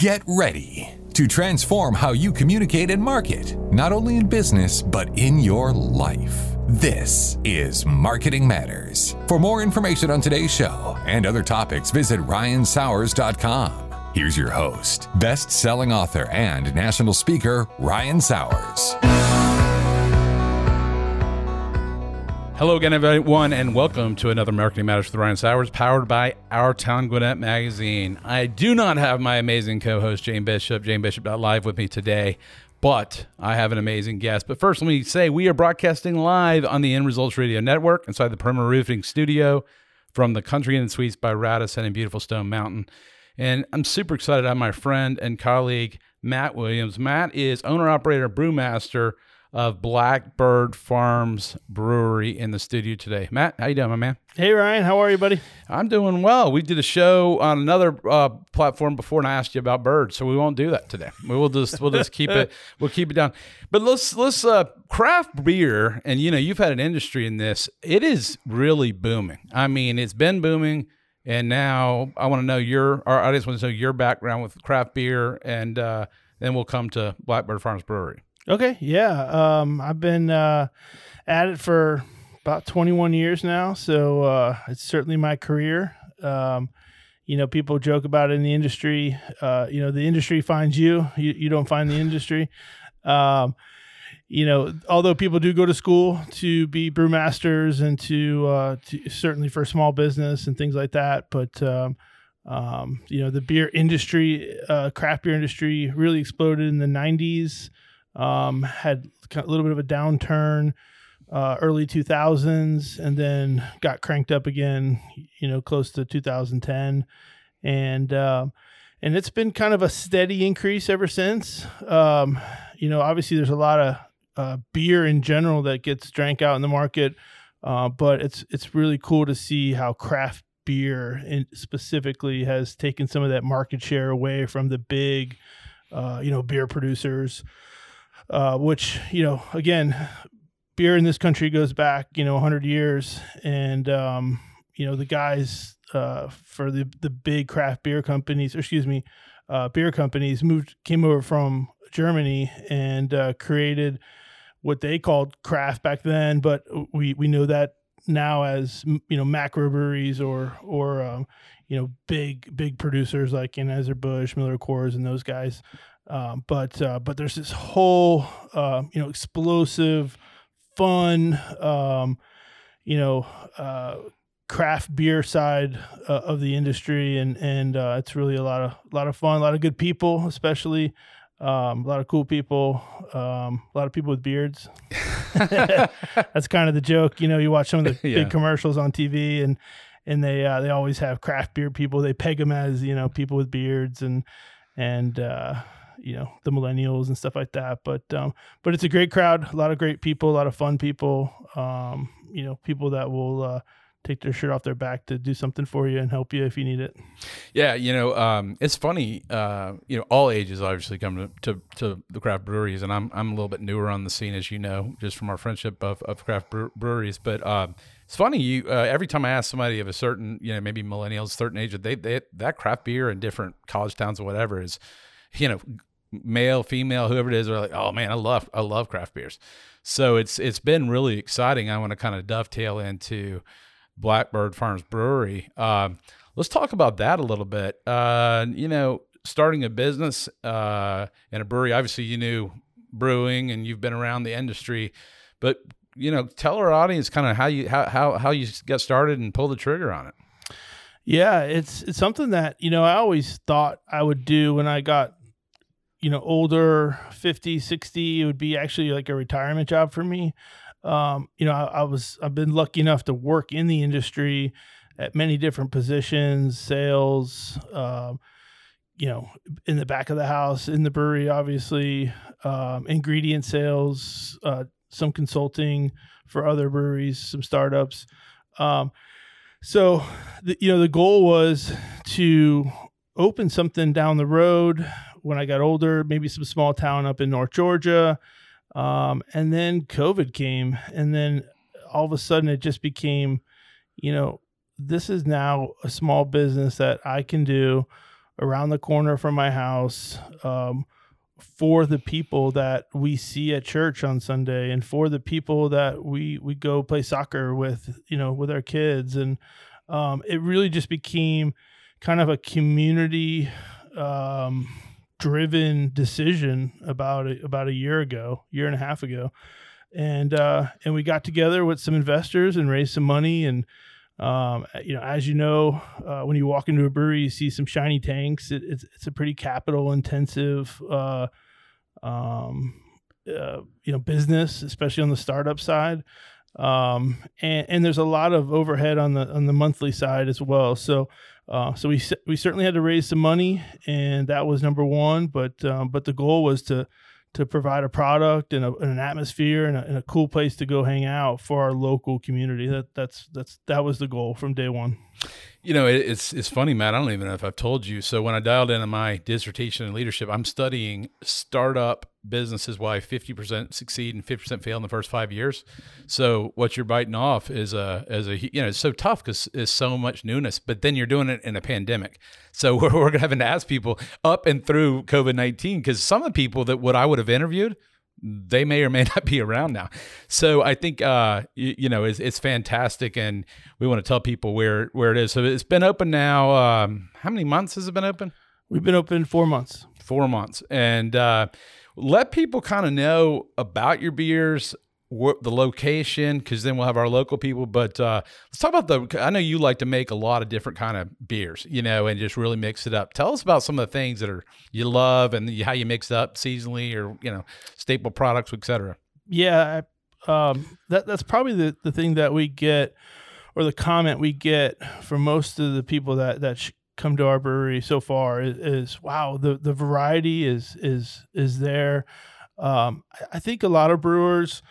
Get ready to transform how you communicate and market, not only in business, but in your life. This is Marketing Matters. For more information on today's show and other topics, visit ryansauers.com. Here's your host, best selling author and national speaker, Ryan Sauers. Hello again, everyone, and welcome to another Marketing Matters with Ryan Sauers, powered by Our Town Gwinnett Magazine. I do not have my amazing co-host Jane Bishop, Jane Bishop live with me today, but I have an amazing guest. But first, let me say we are broadcasting live on the End Resultz Radio Network inside the Perimeter Roofing Studio from the Country Inn Suites by Radisson in beautiful Stone Mountain. And I'm super excited to have my friend and colleague Matt Williams. Matt is owner operator brewmaster of Blackbird Farms Brewery in the studio today. Matt, how you doing, my man? Hey Ryan, how are you, buddy? I'm doing well. We did a show on another uh, platform before, and I asked you about birds, so we won't do that today. We will just we'll just keep it we'll keep it down. But let's let's uh, craft beer, and you know you've had an industry in this. It is really booming. I mean, it's been booming. And now I want to know your, I just want to know your background with craft beer, and uh, then we'll come to Blackbird Farms Brewery. Okay, yeah. Um, I've been uh, at it for about 21 years now, so uh, it's certainly my career. Um, you know, people joke about it in the industry. Uh, you know, the industry finds you; you, you don't find the industry. Um, you know, although people do go to school to be brewmasters and to, uh, to certainly for small business and things like that, but um, um, you know, the beer industry, uh, craft beer industry, really exploded in the '90s um, had a little bit of a downturn uh, early 2000s and then got cranked up again you know close to 2010 and uh, and it's been kind of a steady increase ever since. Um, you know obviously there's a lot of uh, beer in general that gets drank out in the market uh, but it's it's really cool to see how craft beer in specifically has taken some of that market share away from the big uh, you know beer producers uh, which you know again beer in this country goes back you know 100 years. And um, you know the guys uh, for the the big craft beer companies excuse me uh, beer companies moved came over from Germany and uh, created what they called craft back then. But we we know that now as you know macro breweries or or um, you know big big producers like Anheuser Busch, Miller Coors, and those guys um, but uh, but there's this whole uh, you know explosive, fun, um, you know, uh, craft beer side uh, of the industry, and and uh, it's really a lot of a lot of fun, a lot of good people, especially. Um, a lot of cool people, um, a lot of people with beards. That's kind of the joke, you know. You watch some of the yeah. big commercials on TV, and and they uh, they always have craft beer people. They peg them as you know people with beards, and and you know the millennials and stuff like that. But um, but it's a great crowd, a lot of great people, a lot of fun people. Um, you know, people that will uh, take their shirt off their back to do something for you and help you if you need it. Yeah, you know, um, it's funny. Uh, you know, all ages obviously come to, to, to, the craft breweries, and I'm I'm a little bit newer on the scene, as you know, just from our friendship of, of craft breweries. But um, it's funny. You uh, every time I ask somebody of a certain, you know, maybe millennials, certain age, they they that craft beer in different college towns or whatever is, you know, male, female, whoever it is, are like, oh man, I love I love craft beers. So it's it's been really exciting. I want to kind of dovetail into Blackbird Farms Brewery. Um, let's talk about that a little bit. Uh, you know, starting a business uh, in a brewery. Obviously, you knew brewing and you've been around the industry, but you know, tell our audience kind of how you how how how you got started and pull the trigger on it. Yeah, it's it's something that you know I always thought I would do when I got you know, older, 50, 60, it would be actually like a retirement job for me. Um, you know, I, I, was, I've been lucky enough to work in the industry at many different positions, sales, um, you know, in the back of the house, in the brewery, obviously, um, ingredient sales, uh, some consulting for other breweries, some startups. Um, so, the, you know, the goal was to open something down the road when I got older, maybe some small town up in North Georgia. Um, and then COVID came, and then all of a sudden it just became, you know, this is now a small business that I can do around the corner from my house. Um, for the people that we see at church on Sunday and for the people that we we go play soccer with, you know, with our kids and um, it really just became kind of a community um, driven decision about a, about a year ago, year and a half ago. And uh, and we got together with some investors and raised some money and um, you know, as you know, uh, when you walk into a brewery, you see some shiny tanks. It, it's it's a pretty capital intensive, uh, um, uh, you know, business, especially on the startup side. Um, and, and there's a lot of overhead on the on the monthly side as well. So, uh, so we we certainly had to raise some money, and that was number one. But um, but the goal was to to provide a product and, a, and an atmosphere and a, and a, cool place to go hang out for our local community. That that's that's that was the goal from day one. You know, it, it's it's funny, Matt. I don't even know if I've told you. So when I dialed into my dissertation in leadership, I'm studying startup businesses why 50% succeed and 50% fail in the first five years. So what you're biting off is a as a you know it's so tough because it's so much newness. But then you're doing it in a pandemic. So we're, we're having to ask people up and through COVID 19 because some of the people that what I would have interviewed they may or may not be around now. So I think uh, you, you, know it's, it's fantastic, and we want to tell people where where it is. So it's been open now. Um, how many months has it been open? We've been open four months. Four months, and uh, let people kind of know about your beers, the location because then we'll have our local people but uh, let's talk about the i know you like to make a lot of different kind of beers you know and just really mix it up. Tell us about some of the things that are you love and how you mix up seasonally or you know staple products etc yeah um, that, that's probably the, the thing that we get or the comment we get from most of the people that that sh- come to our brewery so far is, is, wow the the variety is is is there. Um, I think a lot of brewers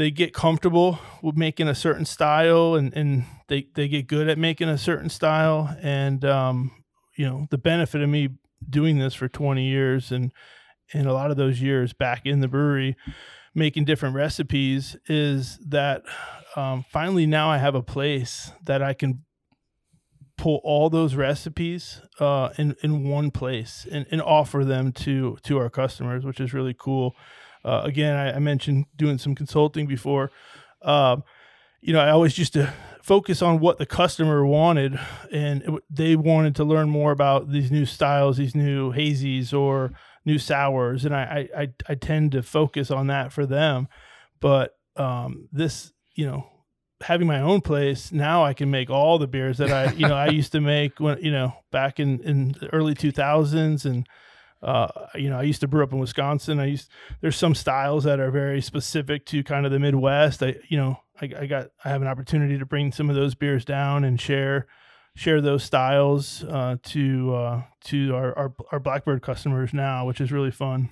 they get comfortable with making a certain style and, and they, they get good at making a certain style. And, um, you know, the benefit of me doing this for 20 years and, and a lot of those years back in the brewery making different recipes is that um, finally now I have a place that I can pull all those recipes uh, in in one place and, and offer them to to our customers, which is really cool. Uh, again, I, I, mentioned doing some consulting before. Um, you know, I always used to focus on what the customer wanted, and it, they wanted to learn more about these new styles, these new hazies or new sours, and I I, I tend to focus on that for them. But um, this, you know, having my own place now i can make all the beers that i you know i used to make when you know back in in the early 2000s and uh, you know, I used to brew up in Wisconsin. I used there's some styles that are very specific to kind of the Midwest. I you know I, I got I have an opportunity to bring some of those beers down and share share those styles uh, to uh, to our, our, our Blackbird customers now, which is really fun.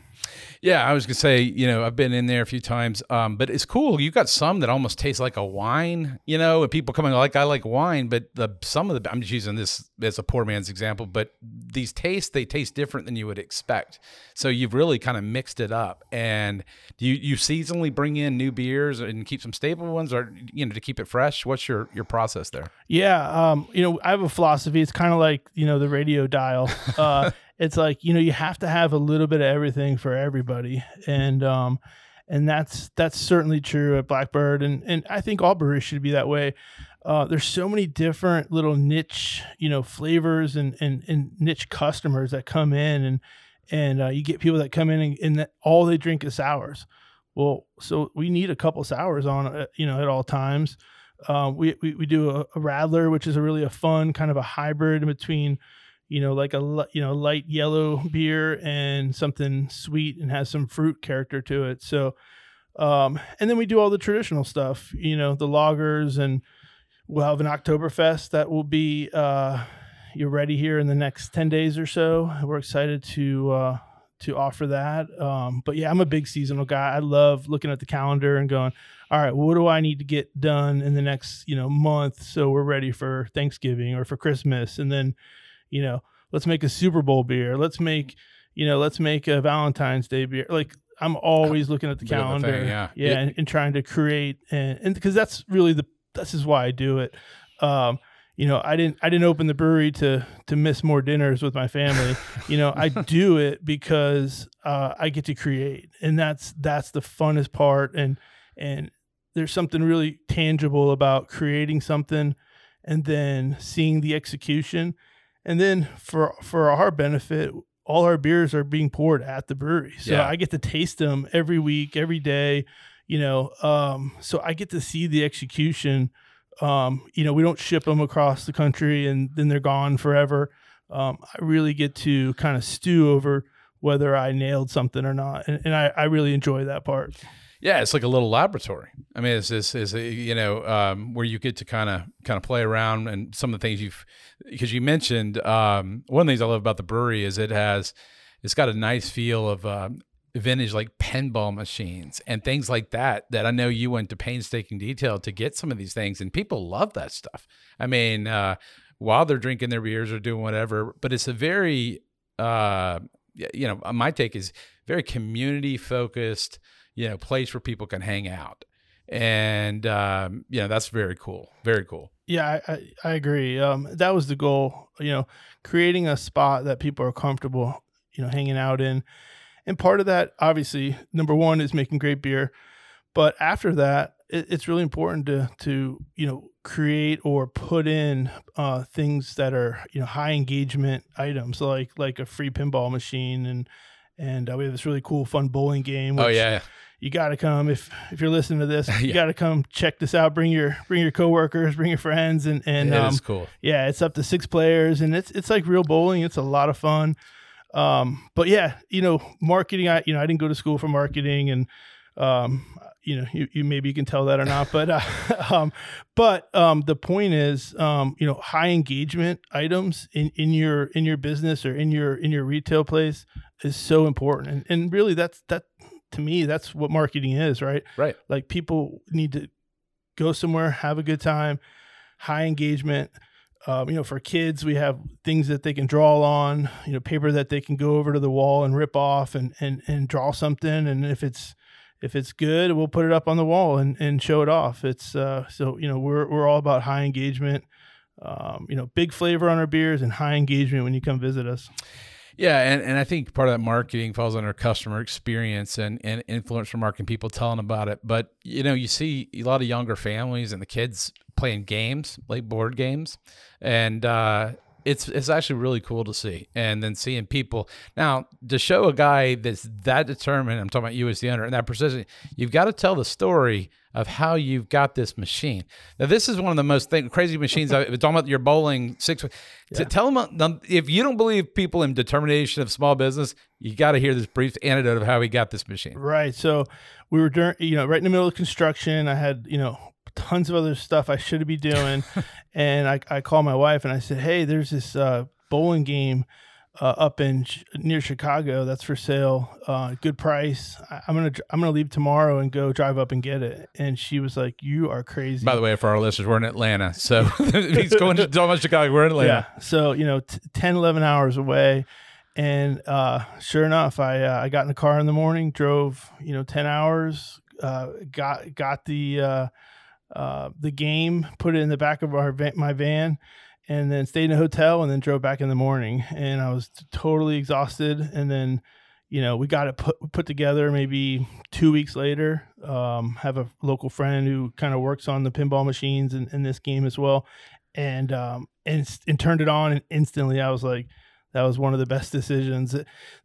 Yeah, I was gonna say, you know, I've been in there a few times, um, but it's cool. You got some that almost taste like a wine, you know, and people coming like I like wine, but the some of the I'm just using this as a poor man's example, but these tastes they taste different than you would expect. So you've really kind of mixed it up. And do you you seasonally bring in new beers and keep some staple ones, or you know, to keep it fresh? What's your your process there? Yeah, um, you know, I have a philosophy. It's kind of like you know the radio dial. Uh, it's like you know you have to have a little bit of everything for everybody, and um, and that's that's certainly true at Blackbird, and and I think all breweries should be that way. Uh, there's so many different little niche, you know, flavors and and, and niche customers that come in, and and uh, you get people that come in and, and that all they drink is sours. Well, so we need a couple sours on, uh, you know, at all times. Uh, we, we, we do a, a, which is a really a fun kind of a hybrid between, you know, like a you know light yellow beer and something sweet and has some fruit character to it. So, um, and then we do all the traditional stuff, you know, the lagers, and we'll have an Oktoberfest that will be uh, you're ready here in the next ten days or so. We're excited to uh, to offer that. Um, but yeah, I'm a big seasonal guy. I love looking at the calendar and going, all right, what do I need to get done in the next, you know, month so we're ready for Thanksgiving or for Christmas and then, you know, let's make a Super Bowl beer. Let's make, you know, let's make a Valentine's Day beer. Like I'm always looking at the calendar. Thing, yeah. Yeah, and, and, trying to create and and because that's really the this is why I do it. Um, you know, I didn't I didn't open the brewery to to miss more dinners with my family. you know, I do it because uh, I get to create, and that's that's the funnest part. And and there's something really tangible about creating something, and then seeing the execution, and then for for our benefit. All our beers are being poured at the brewery, so Yeah. I get to taste them every week, every day. You know, um, so I get to see the execution um, you know, we don't ship them across the country and then they're gone forever. Um, I really get to kind of stew over whether I nailed something or not, and, and I, I really enjoy that part. Yeah, it's like a little laboratory. I mean, it's this is you know um, where you get to kind of kind of play around and some of the things you've because you mentioned um, one of the things I love about the brewery is it has it's got a nice feel of um, vintage like pinball machines and things like that that I know you went to painstaking detail to get some of these things and people love that stuff. I mean, uh, while they're drinking their beers or doing whatever, but it's a very uh, you know my take is very community focused you know place where people can hang out and um, you know that's very cool very cool Yeah, I, I, I agree. Um, that was the goal, you know, creating a spot that people are comfortable, you know, hanging out in. And part of that, obviously, number one is making great beer. But after that, it, it's really important to, to, you know, create or put in uh, things that are, you know, high engagement items like, like a free pinball machine. And, and uh, we have this really cool, fun bowling game. oh which- yeah you got to come if if you're listening to this you got to come check this out. Bring your bring your coworkers bring your friends and and it um, is cool. yeah it's up to six players and it's it's like real bowling. It's a lot of fun. Um but yeah you know marketing i you know i didn't go to school for marketing and um you know you, you maybe you can tell that or not but uh, um but um the point is um you know high engagement items in in your in your business or in your in your retail place is so important. And, and really that's that to me that's what marketing is right right like people need to go somewhere, have a good time, high engagement. Um, you know, for kids, we have things that they can draw on. You know, paper that they can go over to the wall and rip off and and and draw something. And if it's if it's good, we'll put it up on the wall and and show it off. It's uh, so you know we're we're all about high engagement. Um, you know, big flavor on our beers and high engagement when you come visit us. Yeah, and, and I think part of that marketing falls under customer experience and, and influencer marketing, people telling about it. But you know, you see a lot of younger families and the kids playing games, like board games, and uh, it's it's actually really cool to see. And then seeing people now to show a guy that's that determined. I'm talking about you as the owner and that precision. You've got to tell the story of how you've got this machine. Now, this is one of the most thing, crazy machines. I was talking about your bowling six. To tell them uh, if you don't believe people in determination of small business, you got to hear this brief anecdote of how he got this machine. Right. So we were during, you know, right in the middle of construction. I had, you know, tons of other stuff I should be doing. and I, I called my wife and I said, Hey, there's this uh, bowling game uh, up in Ch- near Chicago that's for sale. Uh, good price. I, I'm going to, I'm going to leave tomorrow and go drive up and get it. And she was like, You are crazy. By the way, for our listeners, we're in Atlanta, so he's going to talk about Chicago. We're in Atlanta. Yeah. So, you know, t- 10, 11 hours away. And uh, sure enough, I uh, I got in the car in the morning, drove, you know, 10 hours, uh, got got the uh, the game, put it in the back of our van, my van, and then stayed in a hotel and then drove back in the morning. And I was totally exhausted. And then, you know, we got it put, put together maybe two weeks later. Um, have a local friend who kind of works on the pinball machines in, in this game as well. And, um, and, and turned it on and instantly I was like, that was one of the best decisions.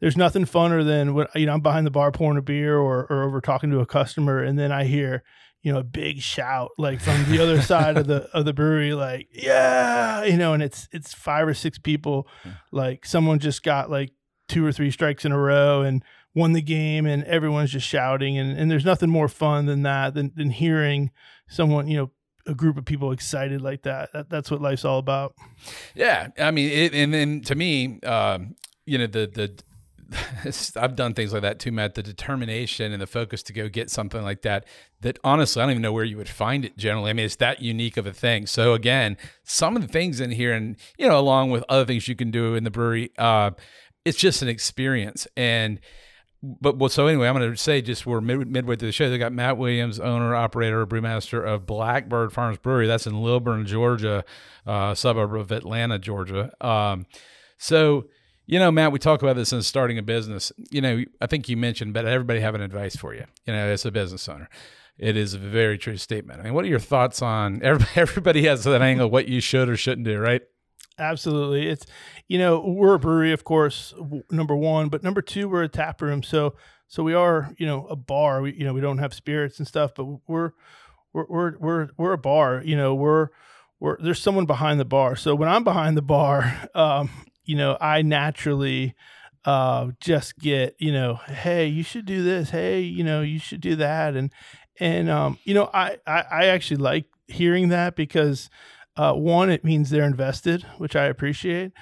There's nothing funner than what, you know, I'm behind the bar pouring a beer or, or over talking to a customer. And then I hear, you know, a big shout like from the other side of the of the brewery, like, yeah, you know, and it's it's five or six people. Like someone just got like two or three strikes in a row and won the game and everyone's just shouting and, and there's nothing more fun than that than, than hearing someone, you know, a group of people excited like that. that that's what life's all about. Yeah, I mean, it, and then to me, um, you know, the the I've done things like that too, Matt. The determination and the focus to go get something like that. That honestly, I don't even know where you would find it. Generally, I mean, it's that unique of a thing. So again, some of the things in here, and you know, along with other things you can do in the brewery, uh, it's just an experience and but well, so anyway, I'm going to say just we're mid, midway through the show. They got Matt Williams, owner, operator, brewmaster of Blackbird Farms Brewery. That's in Lilburn, Georgia, uh, suburb of Atlanta, Georgia. Um, so, you know, Matt, we talk about this in starting a business. You know, I think you mentioned, but everybody having advice for you. You know, as a business owner, it is a very true statement. I mean, what are your thoughts on everybody? Has that angle what you should or shouldn't do, right? Absolutely. It's, you know, we're a brewery, of course, number one, but number two, we're a tap room. So, so we are, you know, a bar. We, you know, we don't have spirits and stuff, but we're, we're, we're, we're, we're a bar. You know, we're, we're there's someone behind the bar. So when I'm behind the bar, um, you know, I naturally, uh, just get, you know, hey, you should do this. Hey, you know, you should do that. And, and, um, you know, I, I, I actually like hearing that because, uh, one, it means they're invested, which I appreciate.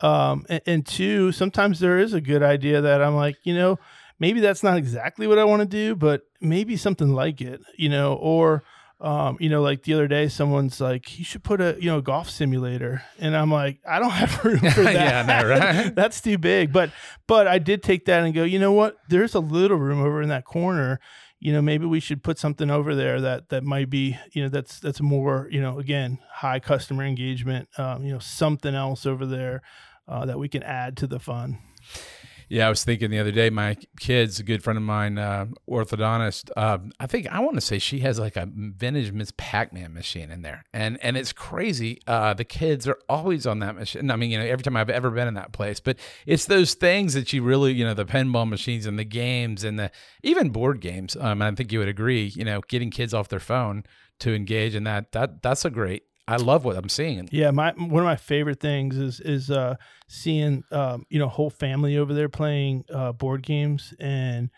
Um, and, and, two, sometimes there is a good idea that I'm like, you know, maybe that's not exactly what I want to do, but maybe something like it, you know, or, um, you know, like the other day, someone's like, you should put a, you know, golf simulator. And I'm like, I don't have room for that. yeah, no, right? that's too big. But, but I did take that and go, you know what? There's a little room over in that corner you know maybe we should put something over there that that might be you know that's that's more you know again high customer engagement um, you know something else over there uh, that we can add to the fun yeah, I was thinking the other day, my kid's a good friend of mine, uh, orthodontist. Uh, I think I want to say she has like a vintage Miss Pac-Man machine in there, and and it's crazy. Uh, the kids are always on that machine. I mean, you know, every time I've ever been in that place, but it's those things that you really, you know, the pinball machines and the games and the even board games. Um, I think you would agree, you know, getting kids off their phone to engage in that that that's a great I love what I'm seeing. Yeah, my one of my favorite things is is uh, seeing um, you know whole family over there playing uh, board games and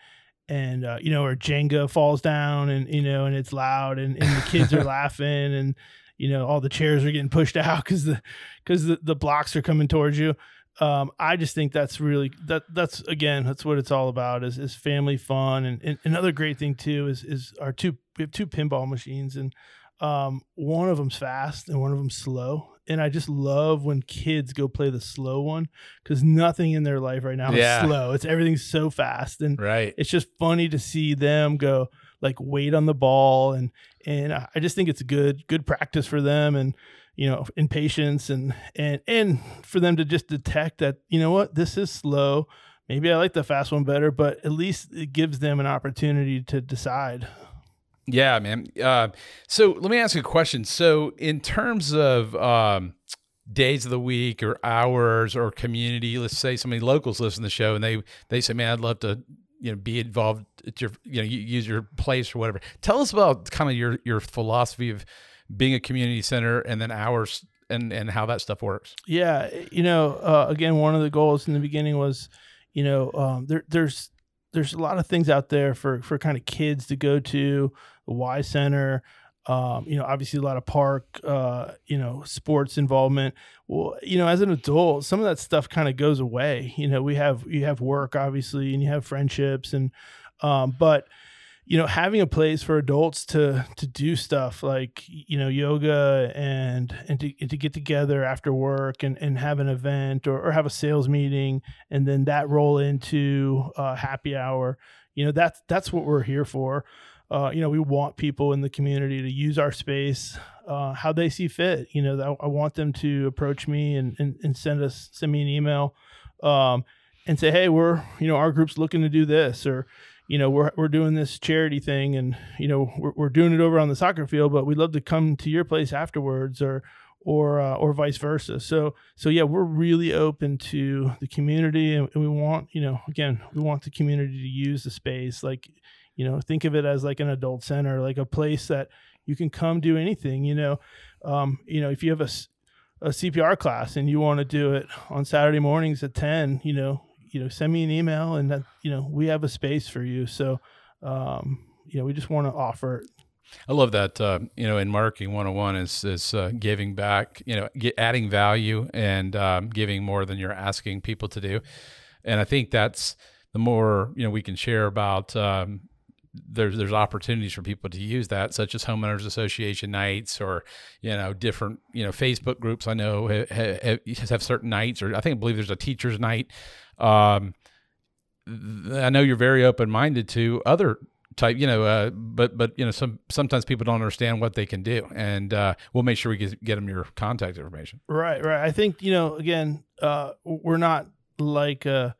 and uh, you know or Jenga falls down and you know and it's loud and, and the kids are laughing and you know all the chairs are getting pushed out because the because the, the blocks are coming towards you. Um, I just think that's really that that's again that's what it's all about is is family fun and, and another great thing too is is our two we have two pinball machines and um, one of them's fast and one of them's slow. And I just love when kids go play the slow one because nothing in their life right now yeah. is slow. It's everything's so fast, and right. It's just funny to see them go like wait on the ball, and and I just think it's good good practice for them, and you know, in patience, and and and for them to just detect that you know what this is slow. Maybe I like the fast one better, but at least it gives them an opportunity to decide. Yeah, man. Uh, so let me ask you a question. So, in terms of um, days of the week or hours or community, let's say somebody locals listen to the show and they they say, "Man, I'd love to." You know, be involved at your, you know, use your place or whatever. Tell us about kind of your your philosophy of being a community center and then hours and and how that stuff works. Yeah, you know, uh, again, one of the goals in the beginning was, you know, um, there there's there's a lot of things out there for for kind of kids to go to the Y Center. Um, you know, obviously a lot of park, uh, you know, sports involvement. Well, you know, as an adult, some of that stuff kind of goes away. You know, we have you have work obviously, and you have friendships, and um, but you know, having a place for adults to to do stuff like you know yoga and and to, and to get together after work and, and have an event or, or have a sales meeting and then that roll into uh, happy hour. You know, that's that's what we're here for uh, you know, we want people in the community to use our space uh, how they see fit. You know, I, want them to approach me and, and, and, send us send me an email um, and say, hey, we're you know our group's looking to do this, or you know we're we're doing this charity thing, and you know we're we're doing it over on the soccer field, but we'd love to come to your place afterwards, or or uh, or vice versa. So so yeah, we're really open to the community, and, and we want you know again we want the community to use the space like you know think of it as like an adult center like a place that you can come do anything you know um, you know if you have a, a cpr class and you want to do it on saturday mornings at 10 you know you know send me an email and that you know we have a space for you so um, you know we just want to offer I love that. Uh, you know, in marketing 101 is is uh, giving back. You know, get, adding value and um, giving more than you're asking people to do. And I think that's the more you know we can share about um, there's there's opportunities for people to use that, such as homeowners association nights or you know different you know Facebook groups. I know have, have, certain nights, or I think I believe there's a teachers night. Um, I know you're very open minded to other type, you know, uh, but but you know, some sometimes people don't understand what they can do, and uh, we'll make sure we get, get them your contact information. Right, right. I think you know, again, uh, we're not like. Uh,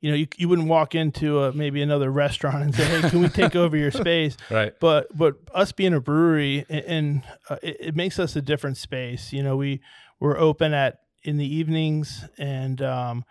you know, you, you wouldn't walk into a, maybe another restaurant and say, "Hey, can we take over your space?" Right. But but us being a brewery, and, and uh, it, it, makes us a different space. You know, we we're open at in the evenings, and um,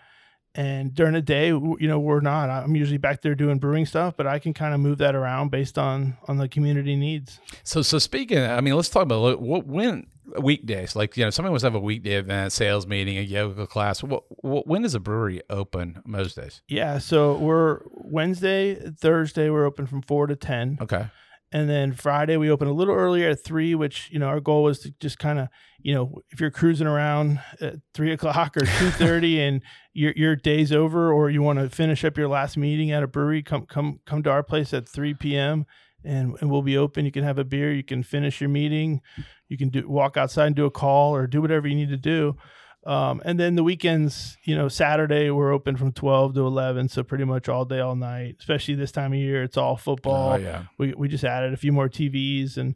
and during the day you know we're not i'm usually back there doing brewing stuff but i can kind of move that around based on on the community needs so so speaking i mean let's talk about what when weekdays. Like you know somebody wants to have a weekday event sales meeting a yoga class. What, what, when is a brewery open most days? Yeah so we're wednesday thursday we're open from 4 to 10 okay. And then Friday we open a little earlier at three, which you know our goal was to just kind of you know if you're cruising around at three o'clock or two thirty and your your day's over, or you want to finish up your last meeting at a brewery, come come come to our place at three p.m. and and we'll be open. You can have a beer, you can finish your meeting, you can do walk outside and do a call or do whatever you need to do. Um, and then the weekends, you know, Saturday we're open from 12 to 11. So pretty much all day, all night, especially this time of year, it's all football. Oh, yeah. We, we just added a few more TVs and,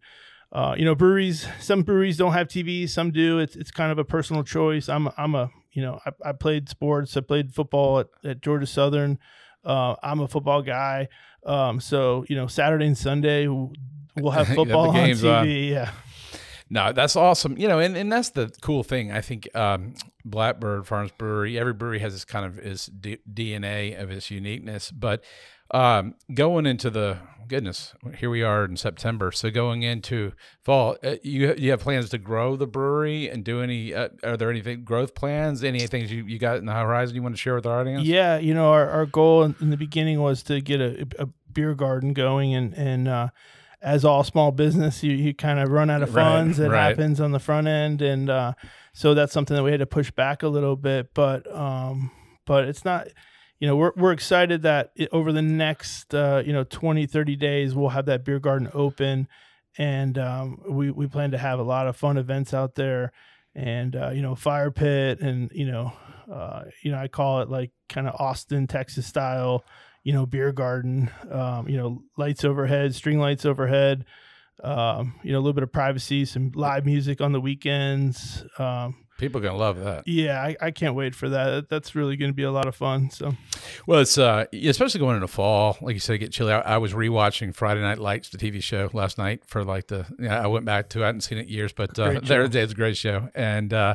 uh, you know, breweries, some breweries don't have TVs, some do. It's, it's kind of a personal choice. I'm, I'm a, you know, I, I played sports. I played football at, at Georgia Southern. Uh, I'm a football guy. Um, so, you know, Saturday and Sunday we'll have football have on TV. On. Yeah. No, that's awesome. You know, and, and that's the cool thing. I think um, Blackbird Farms Brewery, every brewery has this kind of its D- DNA of its uniqueness. But um, going into the goodness, here we are in September. So going into fall, uh, you you have plans to grow the brewery and do any? Uh, are there anything growth plans? Any things you, you got in the horizon you want to share with our audience? Yeah, you know, our, our goal in, in the beginning was to get a, a beer garden going and and uh, as all small business, you, you kind of run out of funds. Right, it right. happens on the front end, and uh, so that's something that we had to push back a little bit. But um, but it's not. You know, we're, we're excited that it, over the next, uh, you know, 20, 30 days, we'll have that beer garden open. And um, we, we plan to have a lot of fun events out there and, uh, you know, fire pit and, you know, uh, you know, I call it like kind of Austin, Texas style, you know, beer garden, um, you know, lights overhead, string lights overhead, um, you know, a little bit of privacy, some live music on the weekends. Um, People are gonna love that. Yeah, I, I can't wait for that. That's really gonna be a lot of fun. So, well, it's uh, especially going into fall, like you said, get chilly. I, I was rewatching Friday Night Lights, the TV show, last night for like the. Yeah, I went back to. I hadn't seen it years, but uh, there it's a great show, and uh,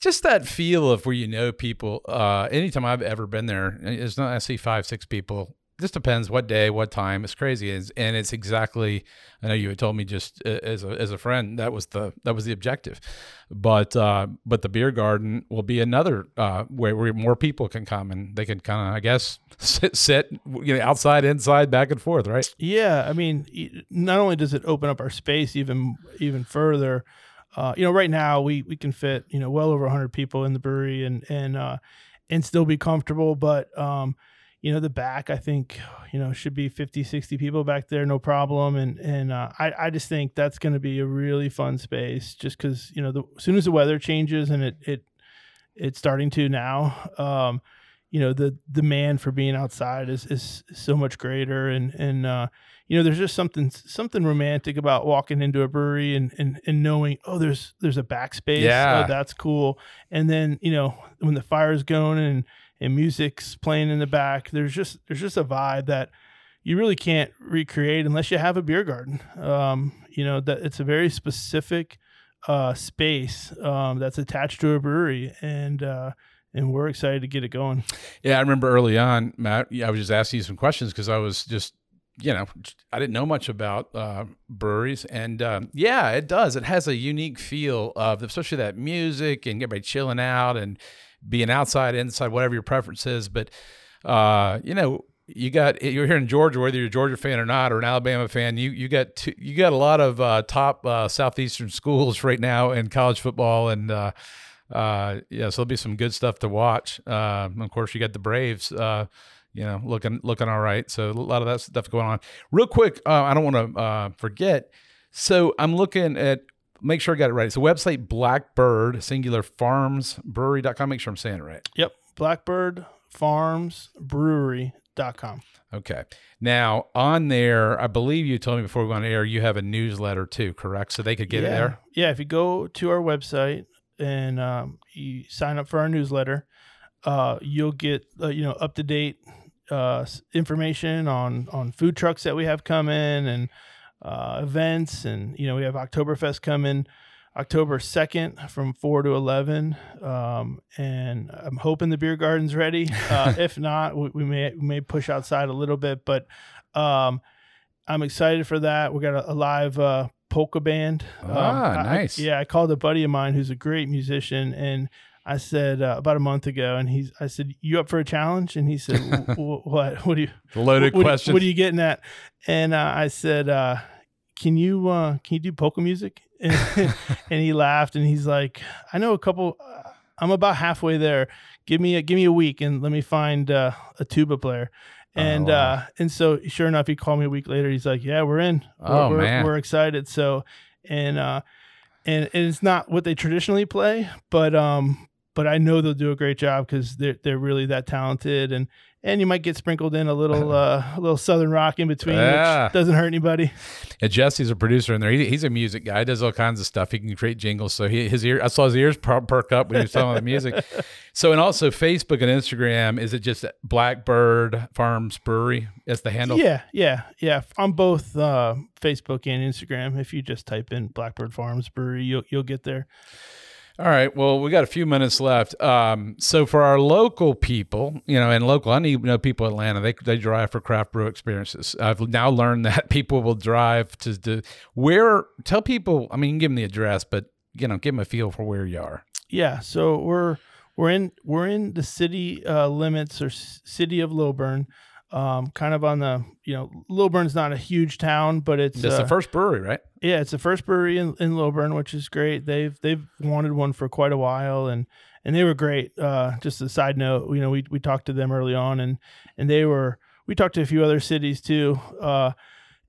just that feel of where you know people. Uh, anytime I've ever been there, it's not I see five, six people. Just depends what day, what time. It's crazy, and it's exactly. I know you had told me just uh, as a as a friend that was the that was the objective, but uh, but the beer garden will be another uh, where, where more people can come and they can kind of I guess sit sit you know outside, inside, back and forth, right? Yeah, I mean, not only does it open up our space even even further, uh, you know, right now we we can fit you know well over 100 people in the brewery and and uh, and still be comfortable. But um, you know, the back I think you know should be 50, 60 people back there, no problem. And and uh, I I just think that's going to be a really fun space, just because you know the, as soon as the weather changes and it it it's starting to now. Um, you know the demand for being outside is is so much greater and and uh, you know there's just something something romantic about walking into a brewery and and, and knowing oh there's there's a backspace yeah oh, that's cool and then you know when the fire's going and and music's playing in the back there's just there's just a vibe that you really can't recreate unless you have a beer garden um, you know that it's a very specific uh, space um, that's attached to a brewery and uh, and we're excited to get it going. Yeah, I remember early on, Matt. I was just asking you some questions because I was just, you know, I didn't know much about uh, breweries, and um, yeah, it does. It has a unique feel of, especially that music and everybody chilling out and being outside, inside, whatever your preference is. But uh, you know, you got you're here in Georgia, whether you're a Georgia fan or not, or an Alabama fan. You you got two, you got a lot of uh, top uh, southeastern schools right now in college football, and uh, uh, yeah, so there'll be some good stuff to watch. Uh, of course, you got the Braves, uh, you know, looking looking all right. So a lot of that stuff going on. Real quick, uh, I don't want to uh, forget. So I'm looking at make sure I got it right. It's a website Blackbird singular farms brewery.com. Make sure I'm saying it right. Yep. Blackbird Farms Brewery blackbird.com. Okay. Now on there, I believe you told me before we went on air, you have a newsletter too, correct? So they could get yeah. it there. Yeah, if you go to our website and um, you sign up for our newsletter, uh, you'll get uh, you know up to date uh, information on on food trucks that we have coming and uh, events, and you know we have Oktoberfest coming. October 2nd from 4 to 11. Um, and I'm hoping the beer garden's ready. Uh, if not, we, we, may we may push outside a little bit, but um, I'm excited for that. We got a, a live uh, polka band. Ah, um, I- nice. yeah, I called a buddy of mine who's a great musician, and I said uh, about a month ago, and he's I said, "You up for a challenge?" And he said, "Wh- wh- "What? What do you?" Loaded what, question. What are you getting at? And uh, I said, uh, "Can you uh, can you do polka music?" And, and he laughed and he's like, "I know a couple. Uh, I'm about halfway there. Give me a give me a week and let me find uh, a tuba player." And wow. uh, and so sure enough, he called me a week later. He's like, "Yeah, we're in. We're, Oh, we're, man. we're excited." So and uh, and, and it's not what they traditionally play, but um, but I know they'll do a great job because they're they're really that talented, and and you might get sprinkled in a little uh, a little southern rock in between, Yeah. which doesn't hurt anybody. And Jesse's a producer in there. He, he's a music guy. He does all kinds of stuff. He can create jingles. So he, his ear, I saw his ears perk up when he was talking about the music. So and also Facebook and Instagram. Is it just Blackbird Farms Brewery? That's the handle. Yeah, yeah, yeah. On both uh, Facebook and Instagram, if you just type in Blackbird Farms Brewery, you'll you'll get there. All right. Well, we got a few minutes left. Um, so for our local people, you know, and local, I need to know people in Atlanta. They they drive for craft brew experiences. I've now learned that people will drive to to where. Tell people. I mean, give them the address, but you know, give them a feel for where you are. Yeah, so we're we're in we're in the city uh, limits or city of Lilburn, um, kind of on the you know Lilburn's not a huge town, but it's That's uh, the first brewery, right? yeah, it's the first brewery in, in Lilburn, which is great. They've they've wanted one for quite a while, and and they were great. Uh, just a side note, you know, we we talked to them early on, and and they were. We talked to a few other cities too, uh,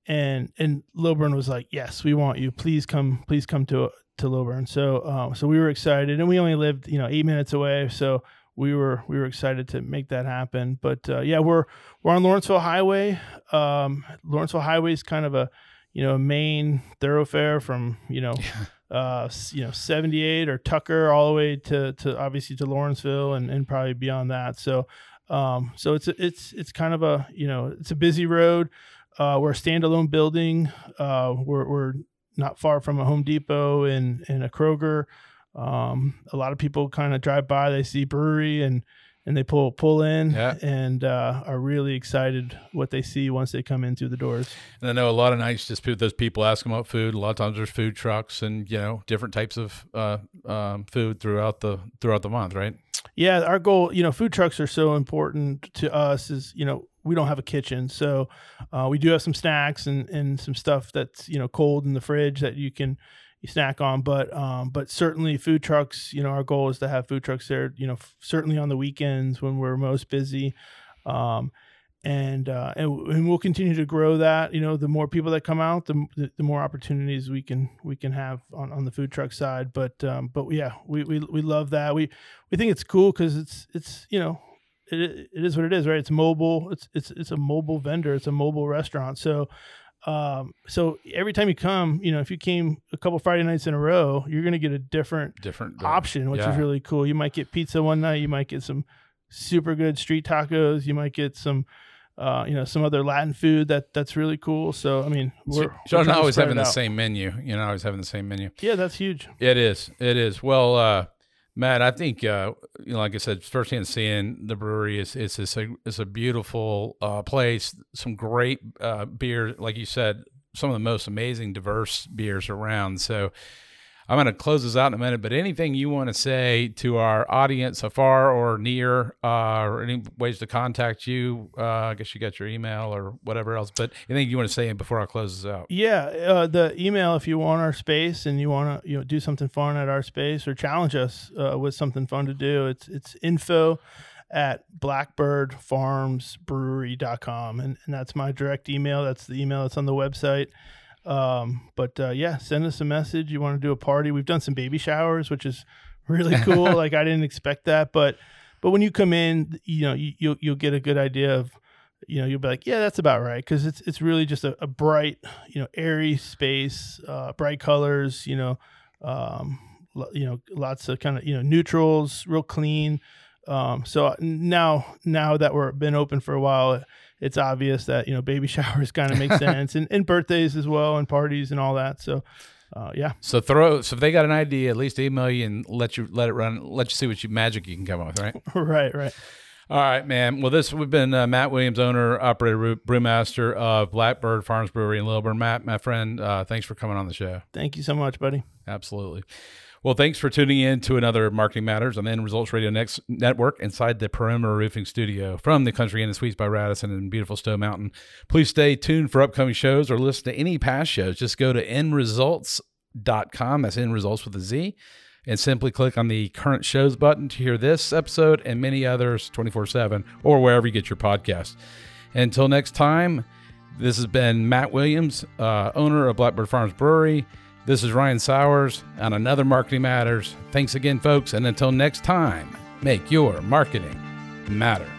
and and Lilburn was like, yes, we want you. Please come, please come to to Lilburn. So uh, so we were excited, and we only lived you know eight minutes away, so. We were we were excited to make that happen, but uh, yeah, we're we're on Lawrenceville Highway. Um, Lawrenceville Highway is kind of a you know, a main thoroughfare from, you know, uh, you know, 78 or Tucker all the way to, to obviously to Lawrenceville and, and probably beyond that. So, um, so it's, a- it's, it's kind of a, you know, it's a busy road. Uh, we're a standalone building. Uh, we're, we're not far from a Home Depot and, and a Kroger. Um, a lot of people kind of drive by, they see brewery and, and they pull, pull in Yeah. and, uh, are really excited what they see once they come in through the doors. And I know a lot of nights just those people ask them about food. A lot of times there's food trucks and you know different types of uh, um, food throughout the throughout the month, right? Yeah, our goal, you know, food trucks are so important to us. Is you know we don't have a kitchen, so uh, we do have some snacks and and some stuff that's you know cold in the fridge that you can you snack on. But um, but certainly food trucks, you know, our goal is to have food trucks there. You know, f- certainly on the weekends when we're most busy. Um, and, uh, and and we'll continue to grow that. You know, the more people that come out, the, the, more opportunities we can we can have on, on the food truck side. But um, but yeah, we, we we love that. We we think it's cool because it's it's you know it, it is what it is right it's mobile it's it's it's a mobile vendor it's a mobile restaurant so um so every time you come you know if you came a couple friday nights in a row you're gonna get a different Different uh, option which yeah. is really cool you might get pizza one night you might get some super good street tacos you might get some uh, you know some other Latin food that that's really cool. So I mean, we're, So we're not always having the same menu. You're not always having the same menu. Yeah, that's huge. It is. It is. Well, uh, Matt, I think uh, you know, like I said, firsthand seeing the brewery is it's a it's a beautiful uh, place. Some great uh, beer, like you said, some of the most amazing diverse beers around. So. I'm going to close this out in a minute, but anything you want to say to our audience afar or near, uh, or any ways to contact you? Uh, I guess you got your email or whatever else, but anything you want to say before I close this out? Yeah, uh, the email if you want our space and you want to you know do something fun at our space or challenge us uh, with something fun to do, it's it's info at blackbirdfarmsbrewery.com and, and that's my direct email. That's the email that's on the website. Um, but uh, yeah, send us a message. You want to do a party? We've done some baby showers, which is really cool. like I didn't expect that, but but when you come in, you know you, you'll you'll get a good idea of you know, you'll be like, yeah, that's about right. Cause it's, it's really just a, a bright, you know, airy space, uh, bright colors, you know, um, you know, lots of kind of, you know, neutrals, real clean. Um, so now, now that we're been open for a while, it's obvious that, you know, baby showers kind of make sense and, and birthdays as well and parties and all that. So, uh, yeah. So throw. So if they got an idea, at least email you and let you let it run. Let you see what you magic you can come up with. Right. right. Right. All right, man. Well, this we've been uh, Matt Williams, owner, operator, brewmaster of Blackbird Farms Brewery in Lilburn. Matt, my friend, uh, thanks for coming on the show. Thank you so much, buddy. Absolutely. Well, thanks for tuning in to another Marketing Matters on the End Resultz Radio Next Network inside the Perimeter Roofing Studio from the Country Inn and Suites by Radisson in beautiful Stone Mountain. Please stay tuned for upcoming shows or listen to any past shows. Just go to endresultz.com. That's end results with a Z and simply click on the current shows button to hear this episode and many others 24 7 or wherever you get your podcast. Until next time, this has been Matt Williams, uh, owner of Blackbird Farms Brewery. This is Ryan Sauers on another Marketing Matters. Thanks again, folks. And until next time, make your marketing matter.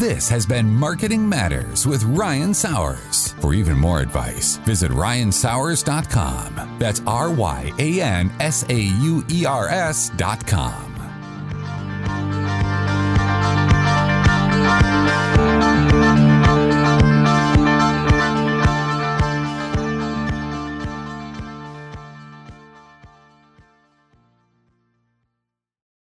This has been Marketing Matters with Ryan Sauers. For even more advice, visit ryansauers.com. That's R Y A N S A U E R S.com.